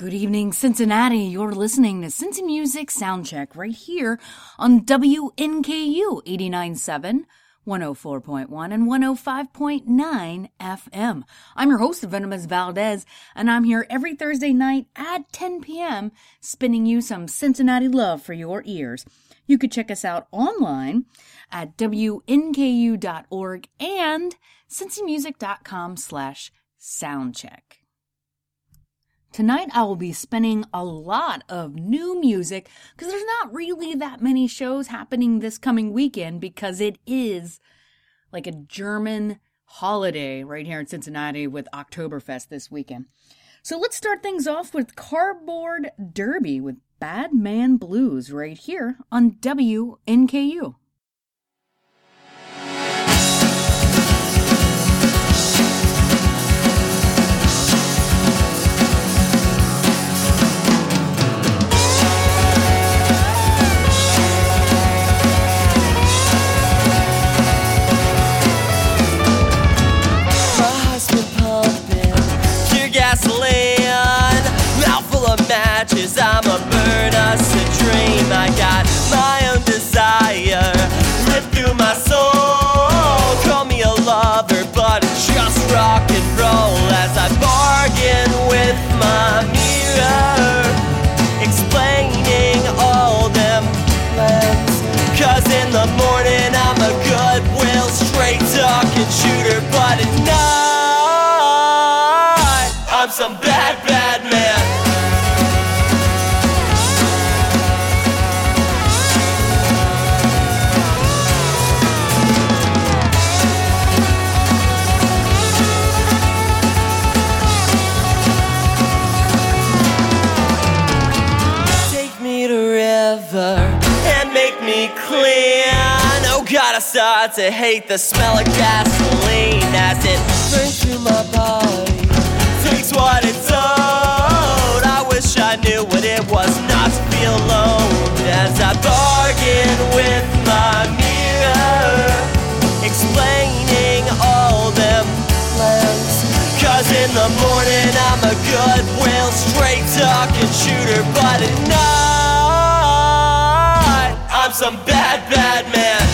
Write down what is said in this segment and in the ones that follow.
Good evening, Cincinnati. You're listening to Cincy Music Soundcheck right here on WNKU 89.7, 104.1, and 105.9 FM. I'm your host, Venomous Valdez, and I'm here every Thursday night at 10 p.m. spinning you some Cincinnati love for your ears. You could check us out online at WNKU.org and cincymusic.com slash soundcheck. Tonight I will be spinning a lot of new music because there's not really that many shows happening this coming weekend because it is like a German holiday right here in Cincinnati with Oktoberfest this weekend. So let's start things off with Cardboard Derby with Bad Man Blues right here on WNKU. Roll as I bargain with my mirror, explaining all them plans. Cause in the morning I'm a goodwill, straight talking shooter, but at night I'm some bad start to hate the smell of gasoline as it burns through my body. Takes what it's owed. I wish I knew what it was not to feel alone as I bargain with my mirror, explaining all them plans. Cause in the morning I'm a goodwill, straight talking shooter, but at night. I'm some bad, bad man.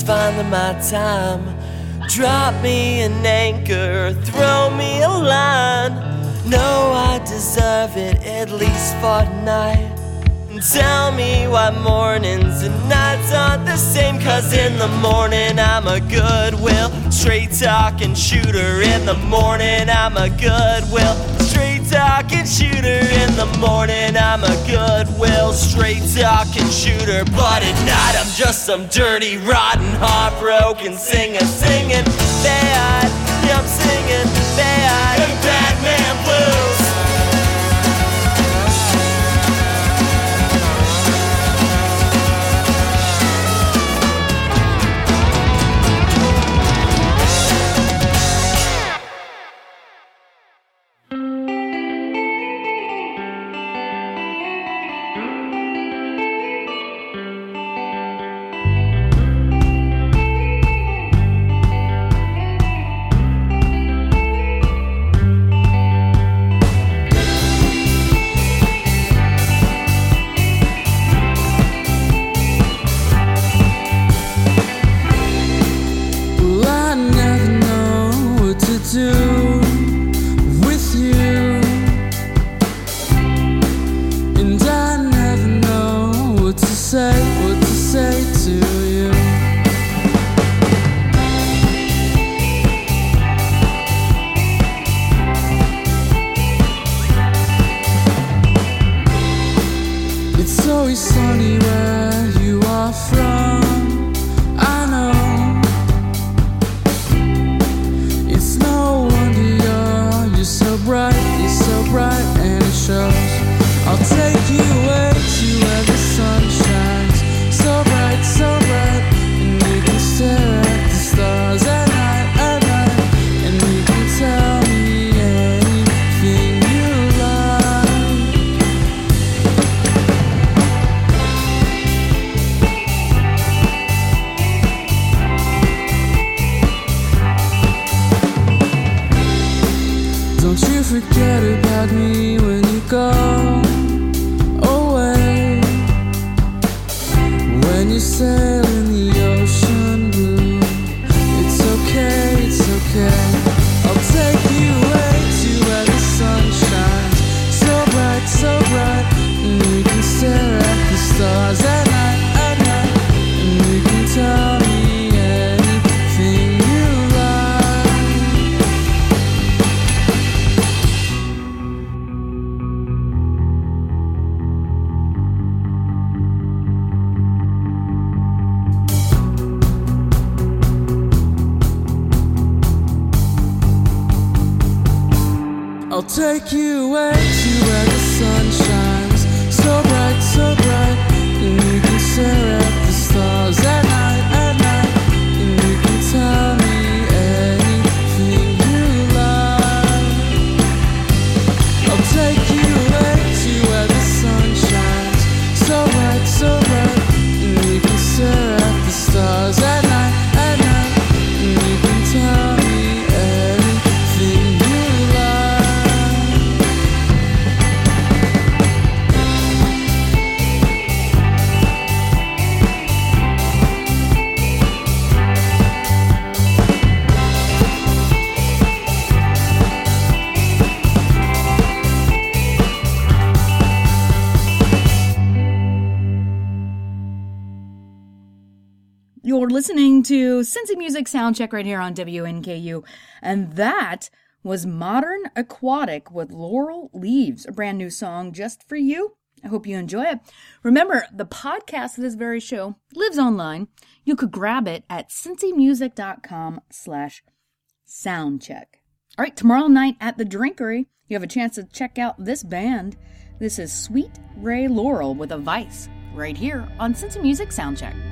It's finally my time. Drop me an anchor, throw me a line. No, I deserve it at least for tonight. And tell me why mornings and nights aren't the same. Cause in the morning I'm a goodwill, straight talking shooter. In the morning I'm a goodwill, talking shooter. In the morning I'm a goodwill, straight talking shooter. But at night I'm just some dirty, rotten, heartbroken singer, singing bad. Yeah, I'm singing bad. And Bad Man Blues. Cincy Music Soundcheck right here on WNKU. And that was Modern Aquatic with Laurel Leaves, a brand new song just for you. I hope you enjoy it. Remember, the podcast of this very show lives online. You could grab it at cincymusic.com slash soundcheck. All right, tomorrow night at the Drinkery, you have a chance to check out this band. This is Sweet Ray Laurel with Advice right here on Cincy Music Soundcheck.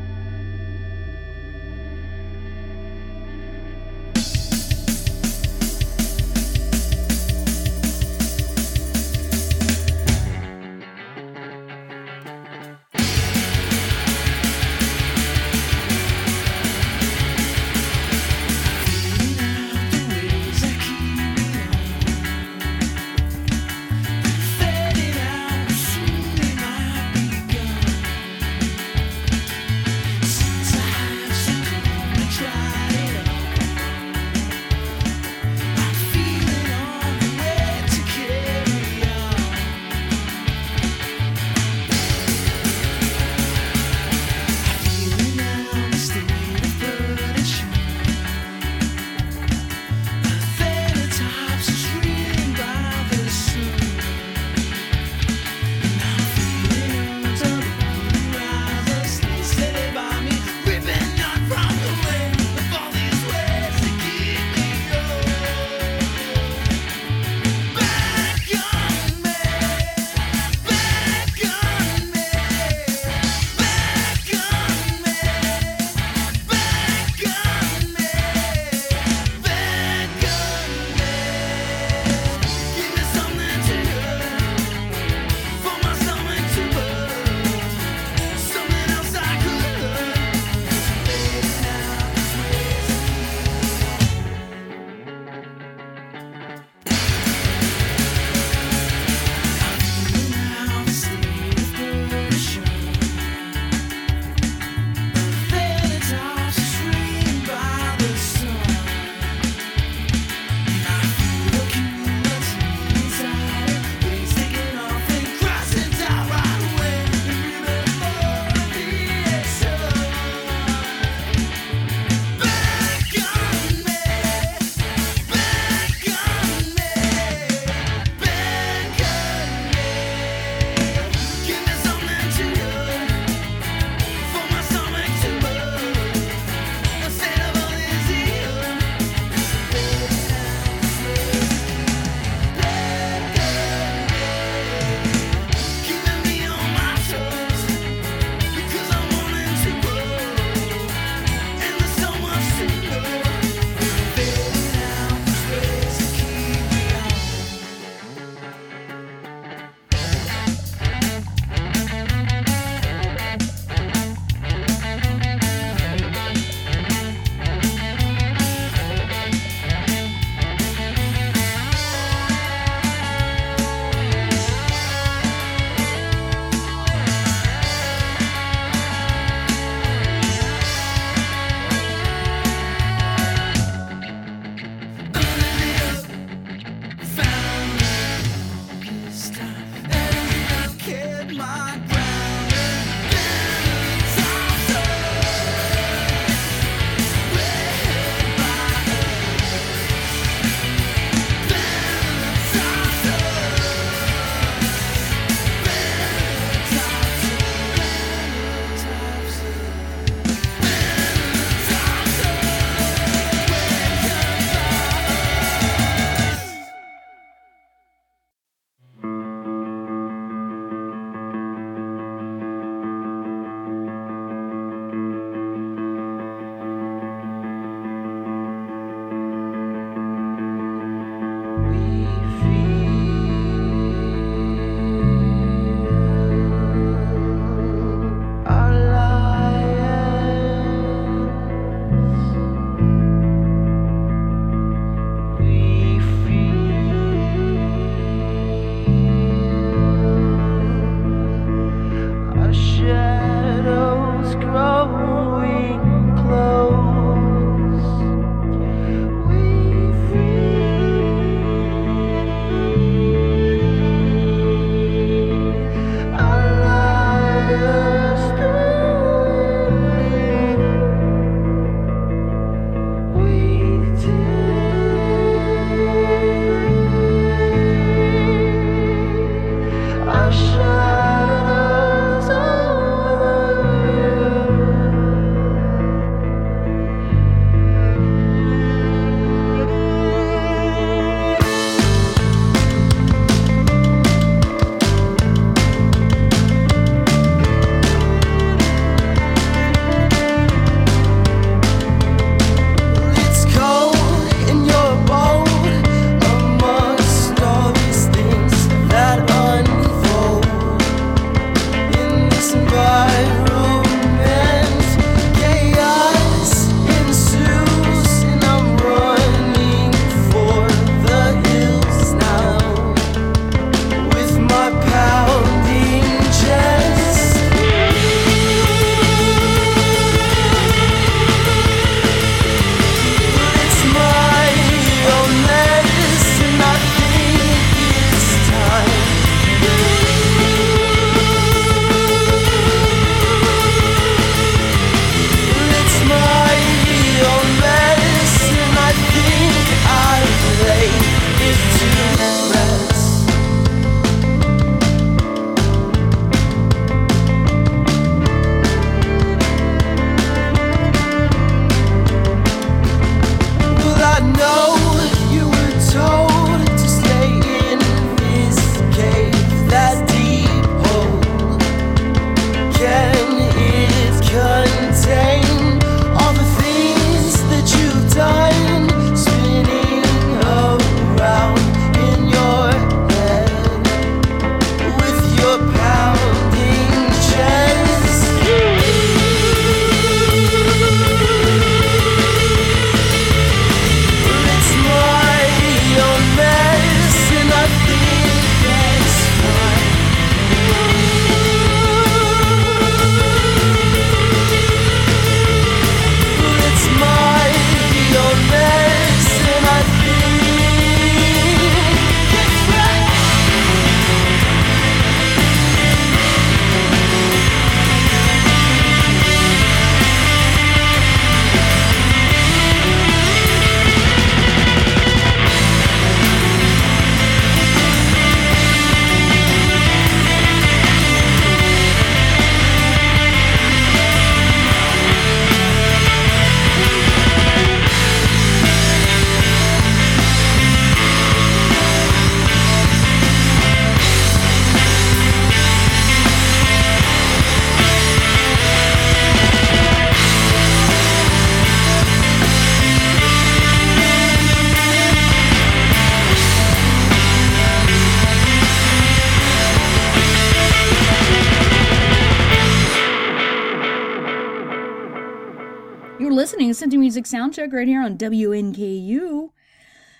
Music Soundcheck right here on WNKU.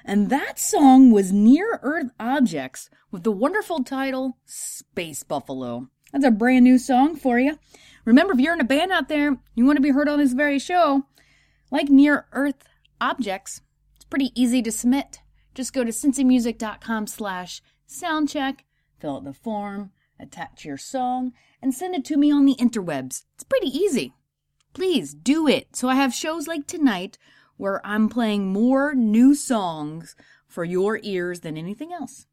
And that song was Near Earth Objects with the wonderful title Space Buffalo. That's a brand new song for you. Remember, if you're in a band out there, you want to be heard on this very show, like Near Earth Objects, it's pretty easy to submit. Just go to cincymusic.com slash soundcheck, fill out the form, attach your song, and send it to me on the interwebs. It's pretty easy. Please do it. So I have shows like tonight where I'm playing more new songs for your ears than anything else.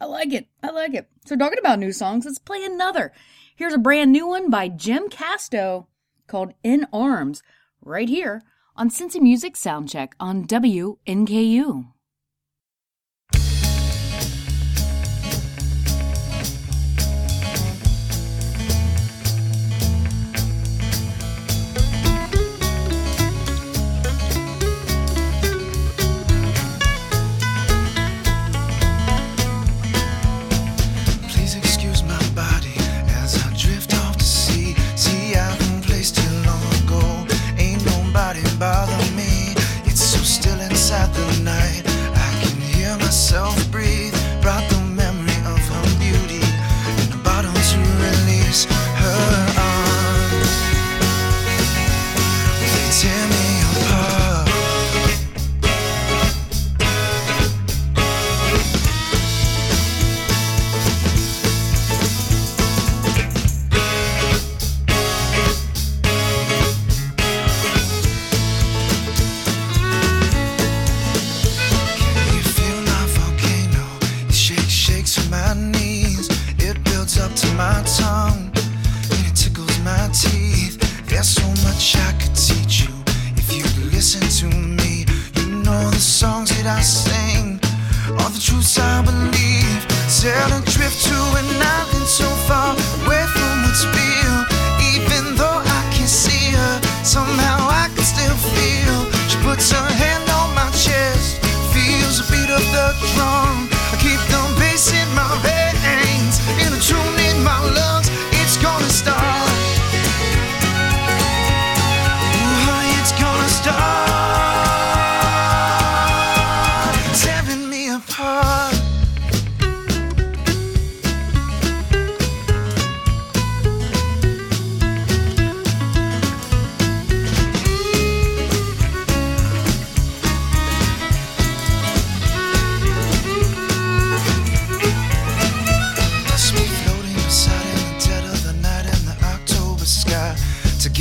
I like it. I like it. So talking about new songs, let's play another. Here's a brand new one by Jim Casto called In Arms right here on Cincy Music Soundcheck on WNKU.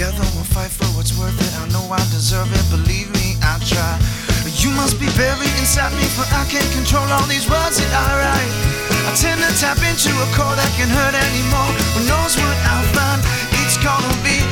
Together we'll fight for what's worth it. I know I deserve it. Believe me, I try. You must be buried inside me, for I can't control all these words that I write. I tend to tap into a chord that can hurt anymore. Who knows what I'll find? It's gonna be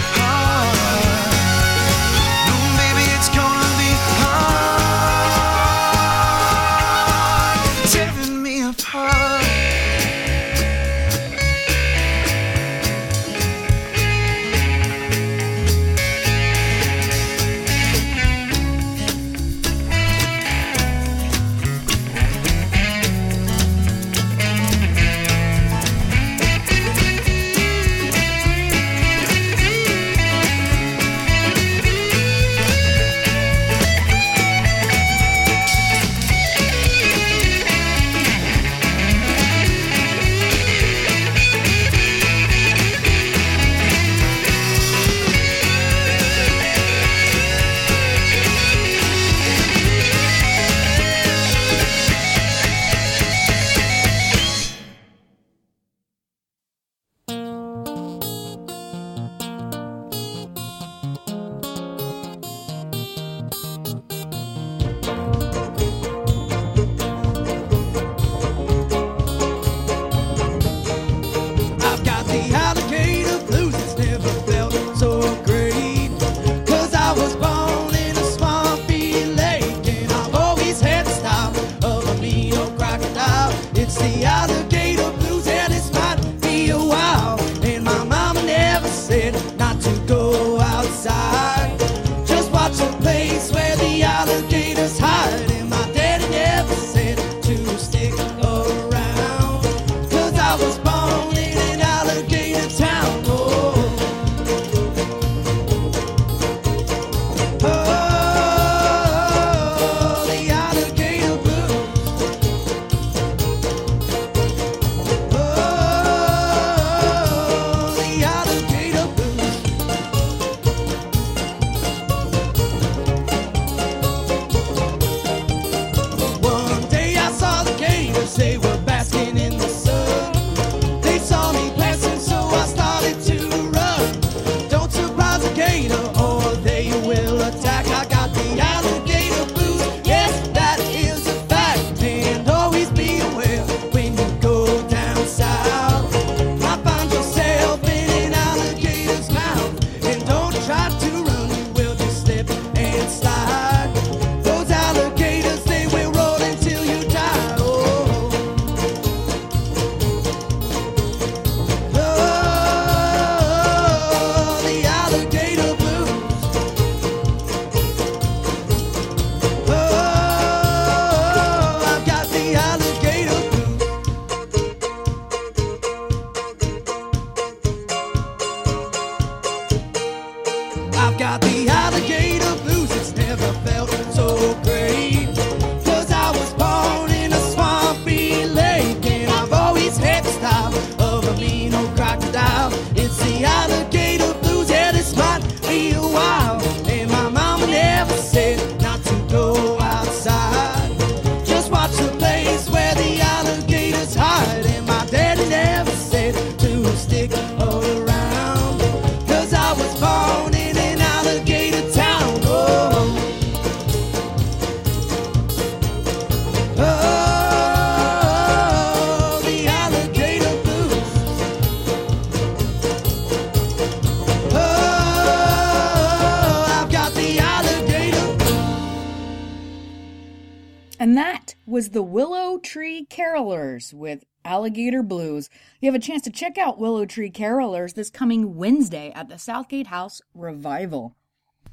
Carolers with Alligator Blues. You have a chance to check out Willow Tree Carolers this coming Wednesday at the Southgate House Revival.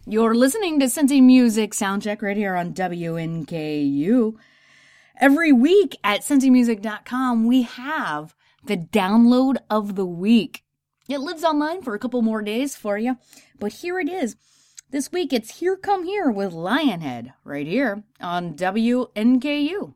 You're listening to Cincy Music Soundcheck right here on WNKU. Every week at CincyMusic.com, we have the download of the week. It lives online for a couple more days for you, but here it is. This week it's Here Come Here with Lionhead right here on WNKU.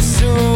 soon.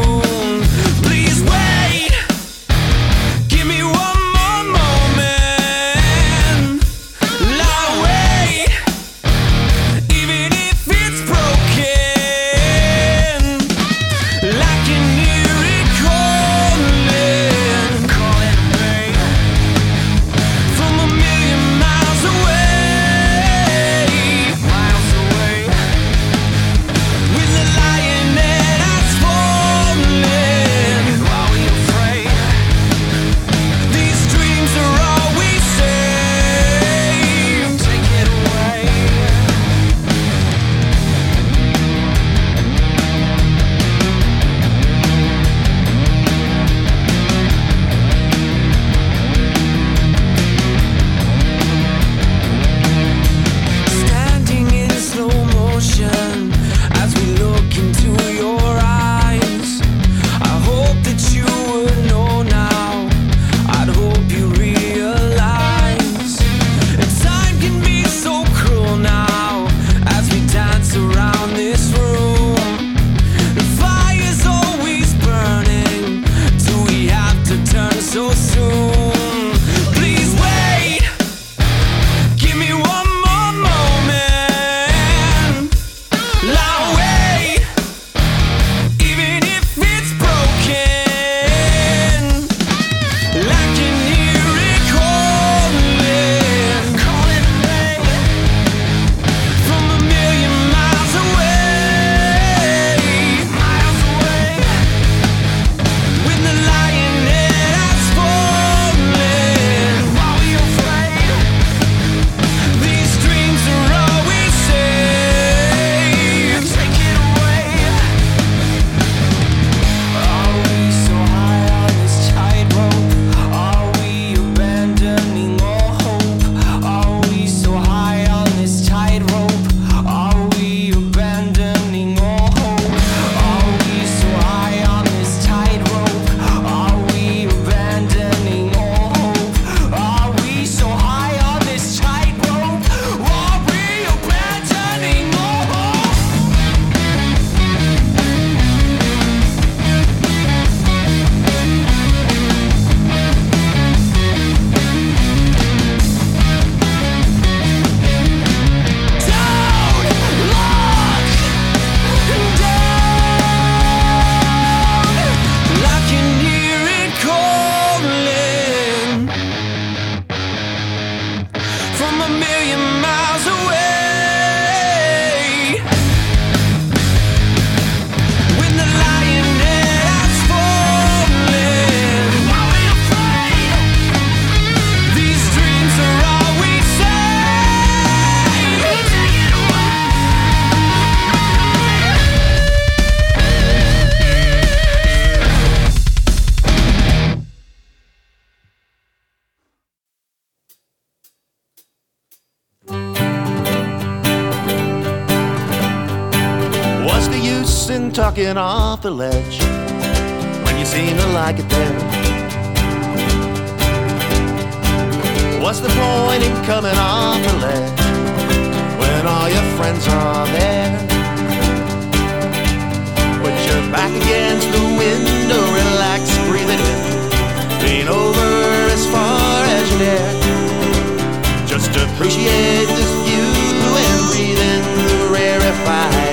the ledge when you seem to like it there. What's the point in coming off the ledge when all your friends are there? Put your back against the window, relax, breathe it in. Lean over as far as you dare. Just appreciate this view and breathe in the rarefied.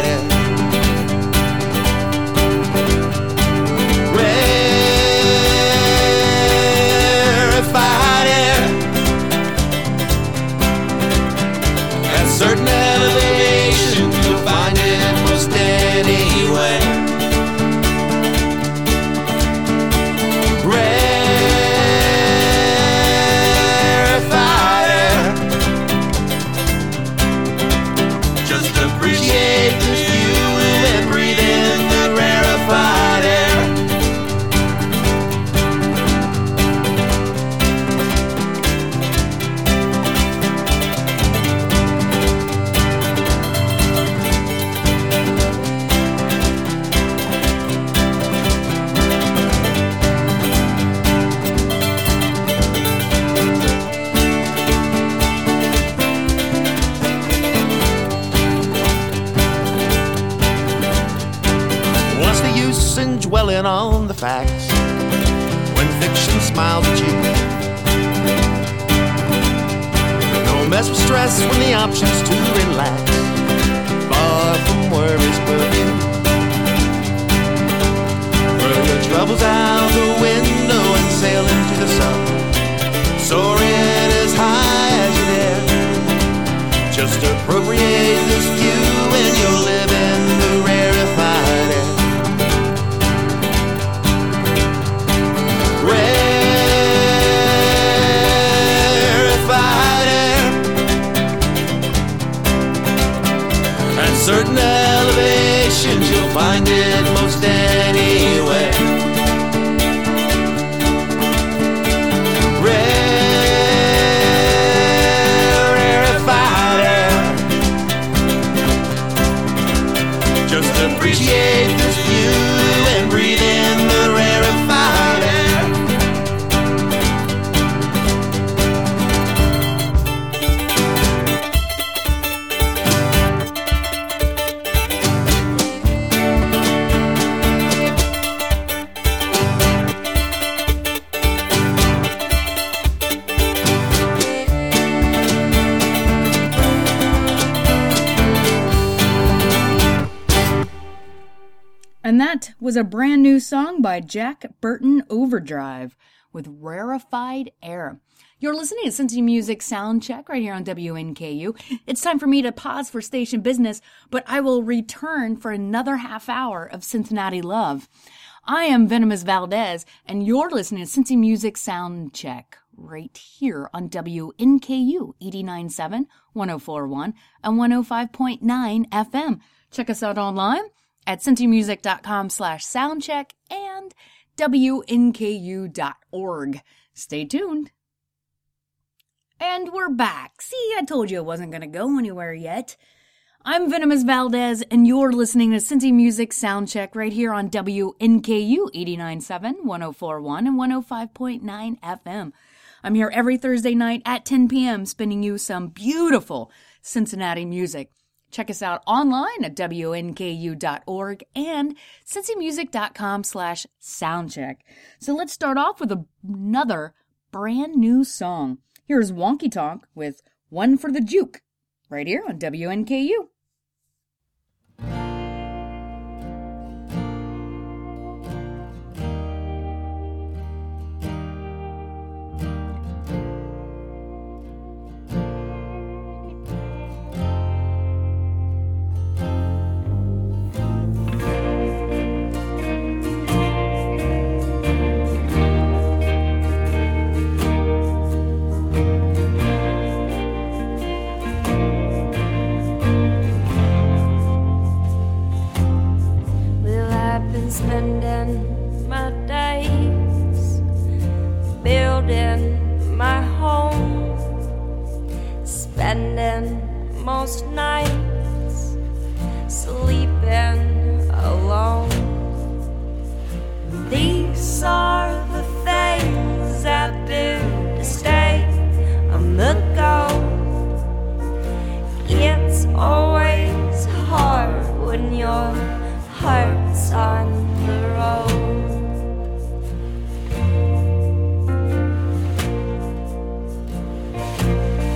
With stress when the option's to relax. Far from worries will you. Throw your troubles out the window and sail into the sun. Soaring as high as you dare. Just appropriate this view was a brand new song by Jack Burton Overdrive with Rarified Air. You're listening to Cincy Music Soundcheck right here on WNKU. It's time for me to pause for station business, but I will return for another half hour of Cincinnati Love. I am Venomous Valdez, and you're listening to Cincy Music Soundcheck right here on WNKU 89.7, 104.1, and 105.9 FM. Check us out online at cincymusic.com slash soundcheck and wnku.org. Stay tuned. And we're back. See, I told you it wasn't going to go anywhere yet. I'm Venomous Valdez, and you're listening to Cincy Music Soundcheck right here on WNKU 89.7, 104.1, and 105.9 FM. I'm here every Thursday night at 10 p.m., spinning you some beautiful Cincinnati music. Check us out online at wnku.org and cincymusic.com slash soundcheck. So let's start off with another brand new song. Here's Wonky Tonk with One for the Juke, right here on WNKU. Spending my days building my home, spending most nights sleeping alone. These are the things I do to stay on the go. It's always hard when your heart's on the road.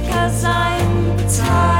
Cause I'm tied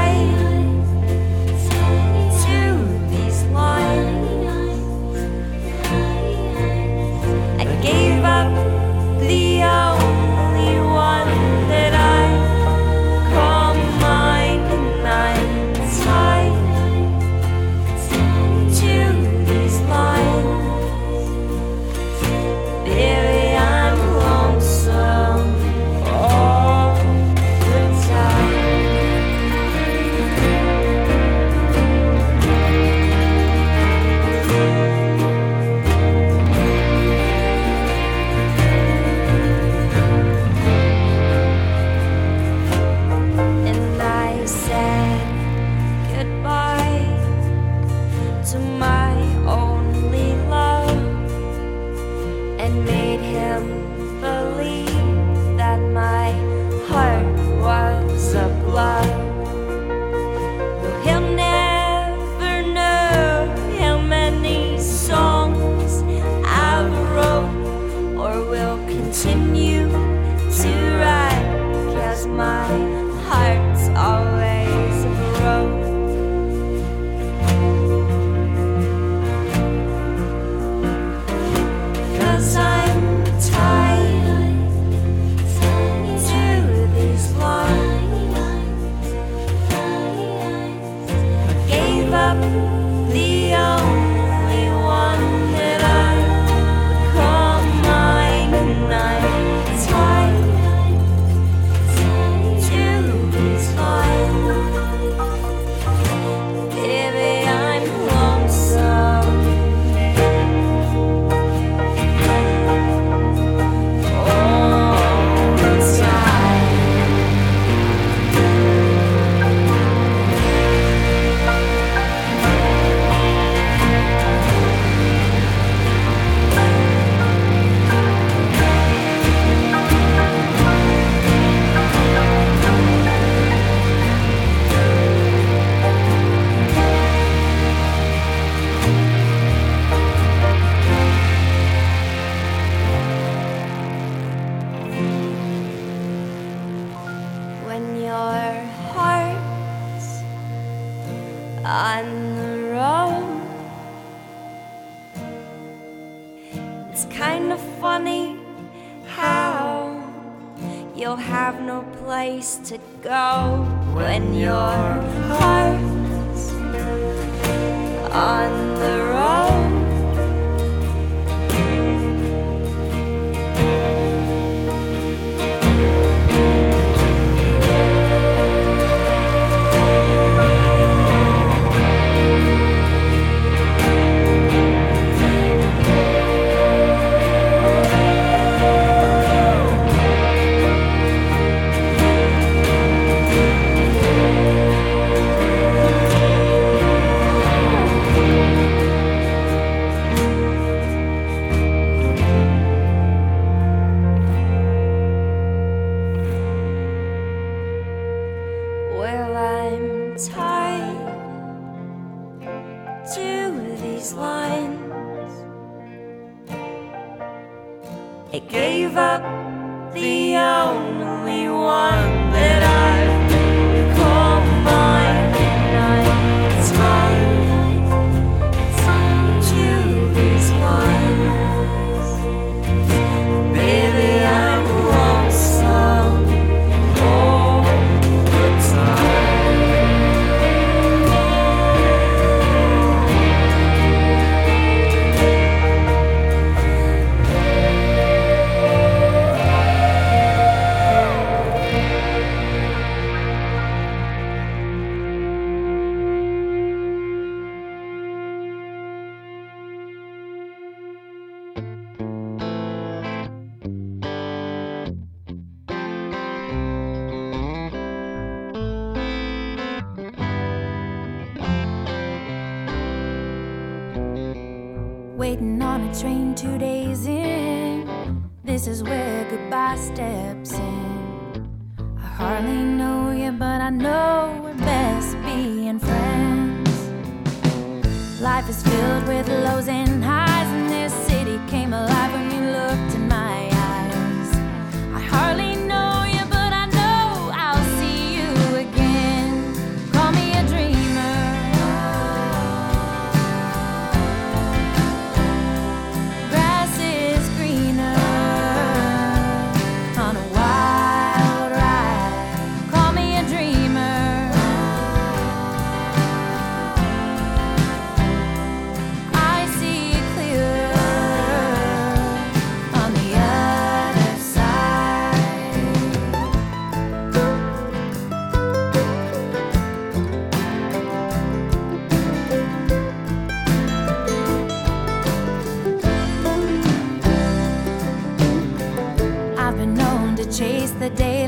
chase the day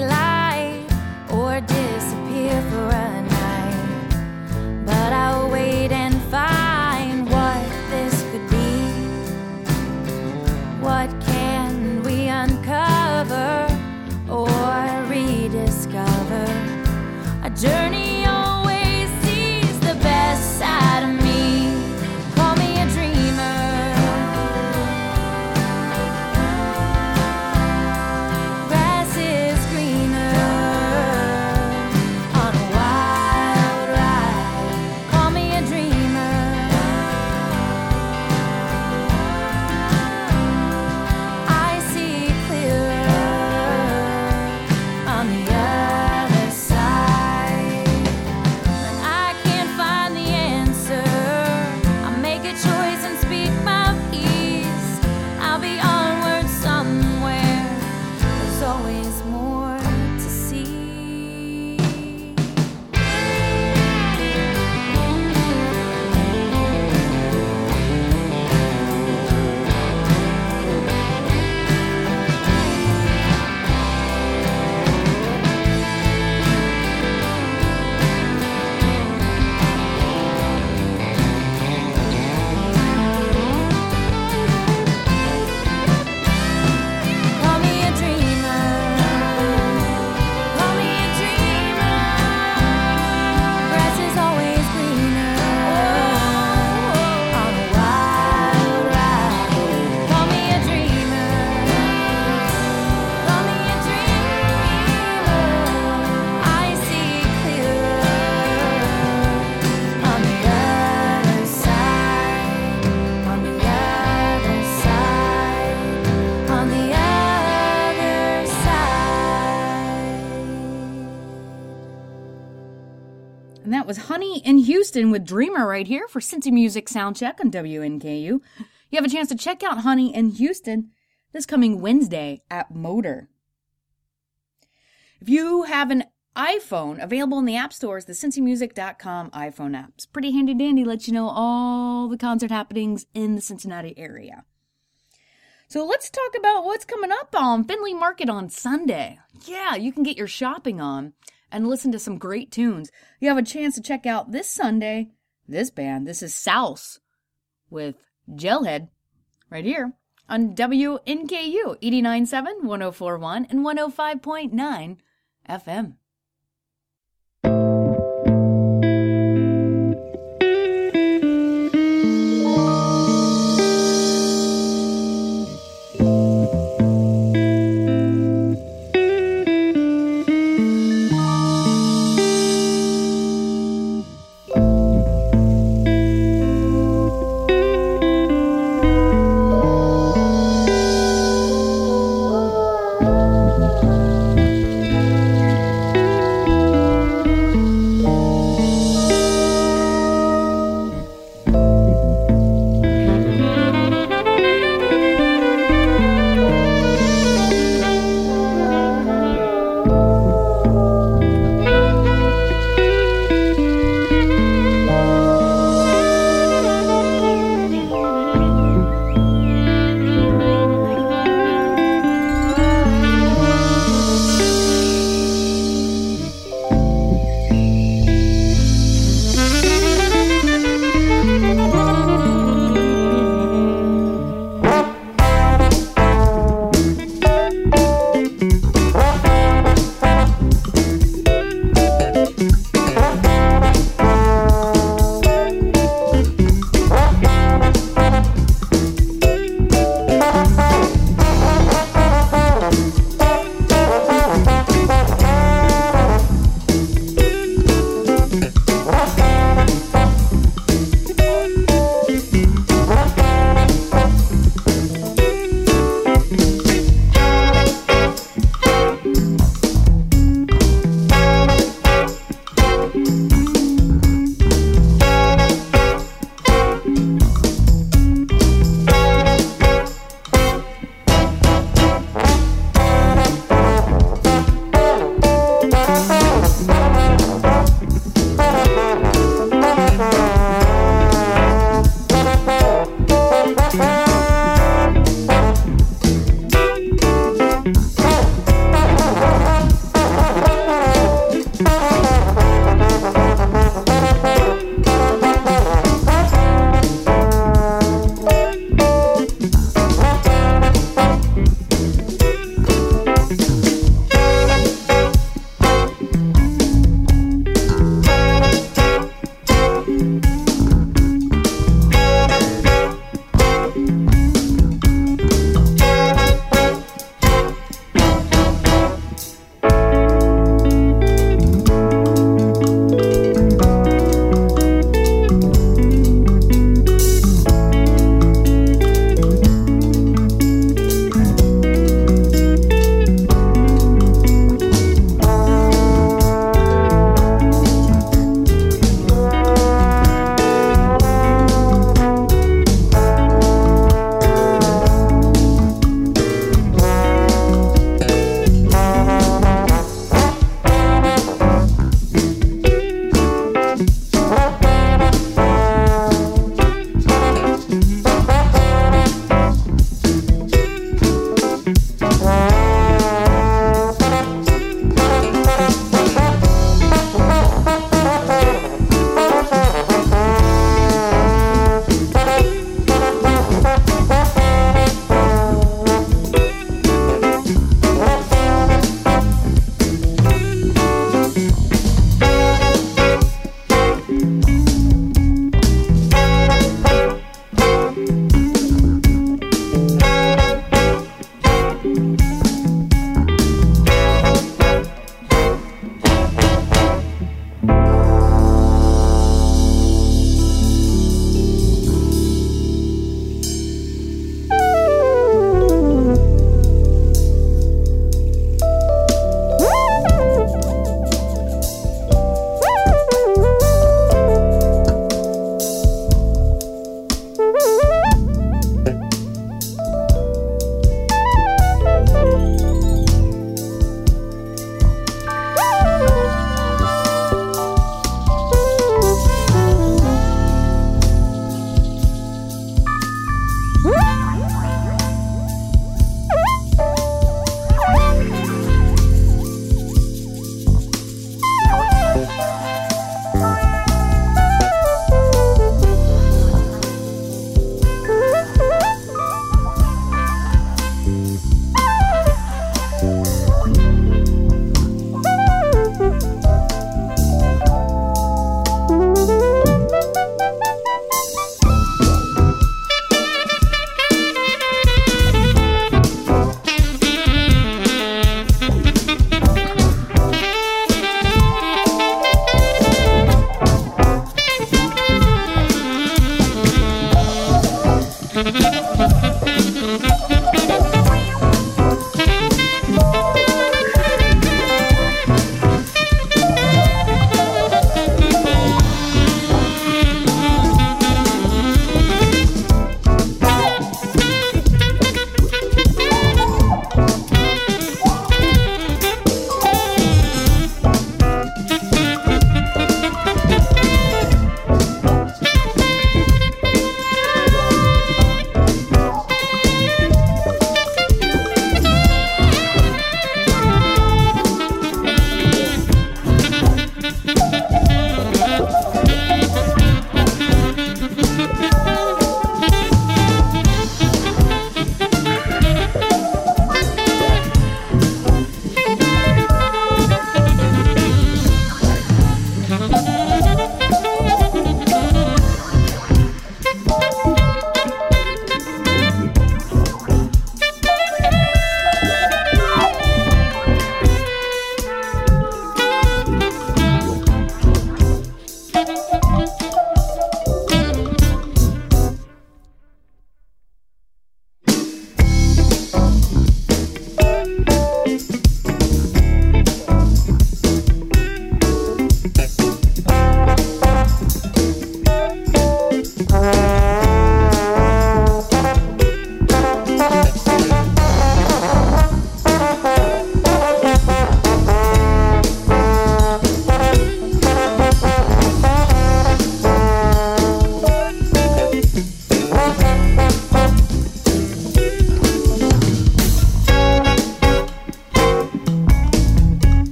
Honey & Houston with Dreamer right here for Cincy Music Soundcheck on WNKU. You have a chance to check out Honey & Houston this coming Wednesday at MOTR. If you have an iPhone available in the app stores, the cincymusic.com iPhone app. It's pretty handy dandy, lets you know all the concert happenings in the Cincinnati area. So let's talk about what's coming up on Findlay Market on Sunday. Yeah, you can get your shopping on and listen to some great tunes. You have a chance to check out this Sunday this band. This is Souse with Gel Head right here on WNKU 89.7, 104.1, and 105.9 FM.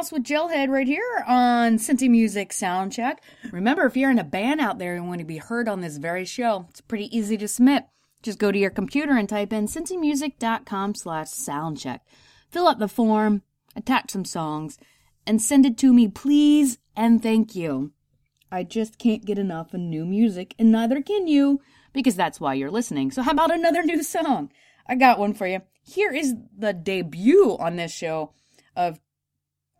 With Gel Head right here on Cincy Music Soundcheck. Remember, if you're in a band out there and want to be heard on this very show, it's pretty easy to submit. Just go to your computer and type in cincymusic.com slash soundcheck. Fill out the form, attach some songs, and send it to me, please and thank you. I just can't get enough of new music, and neither can you, because that's why you're listening. So, how about another new song? I got one for you. Here is the debut on this show of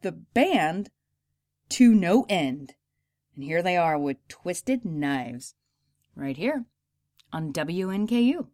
the band To No End. And here they are with Twisted Knives, right here on WNKU.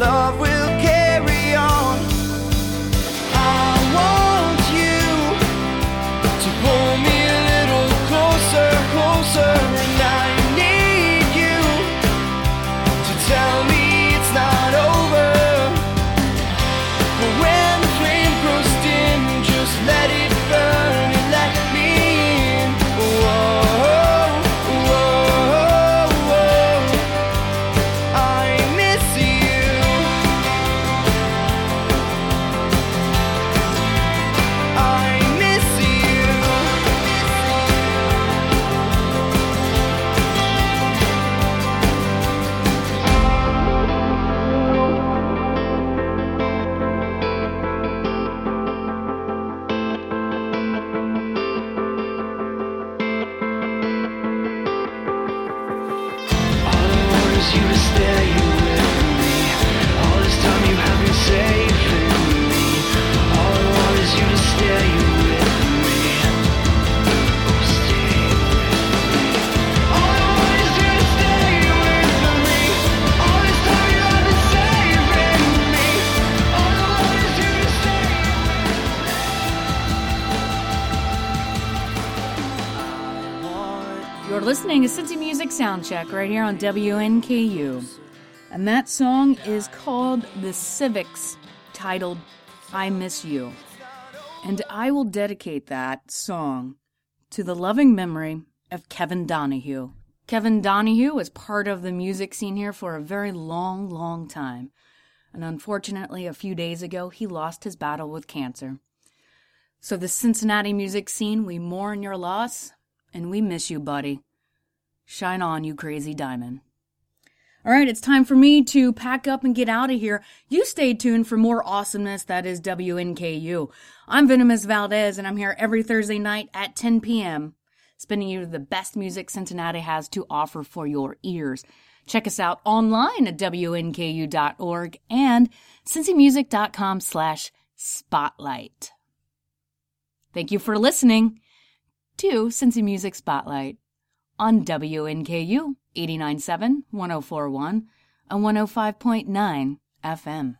Love Soundcheck right here on WNKU. And that song is called The Civics, titled I Miss You. And I will dedicate that song to the loving memory of Kevin Donahue. Kevin Donahue was part of the music scene here for a very long, long time. And unfortunately, a few days ago, he lost his battle with cancer. So, the Cincinnati music scene, we mourn your loss and we miss you, buddy. Shine on, you crazy diamond. All right, it's time for me to pack up and get out of here. You stay tuned for more awesomeness that is WNKU. I'm Venomous Valdez, and I'm here every Thursday night at 10 p.m., spinning you the best music Cincinnati has to offer for your ears. Check us out online at WNKU.org and cincymusic.com slash spotlight. Thank you for listening to Cincy Music Spotlight on WNKU 897 1041 and 105.9 FM.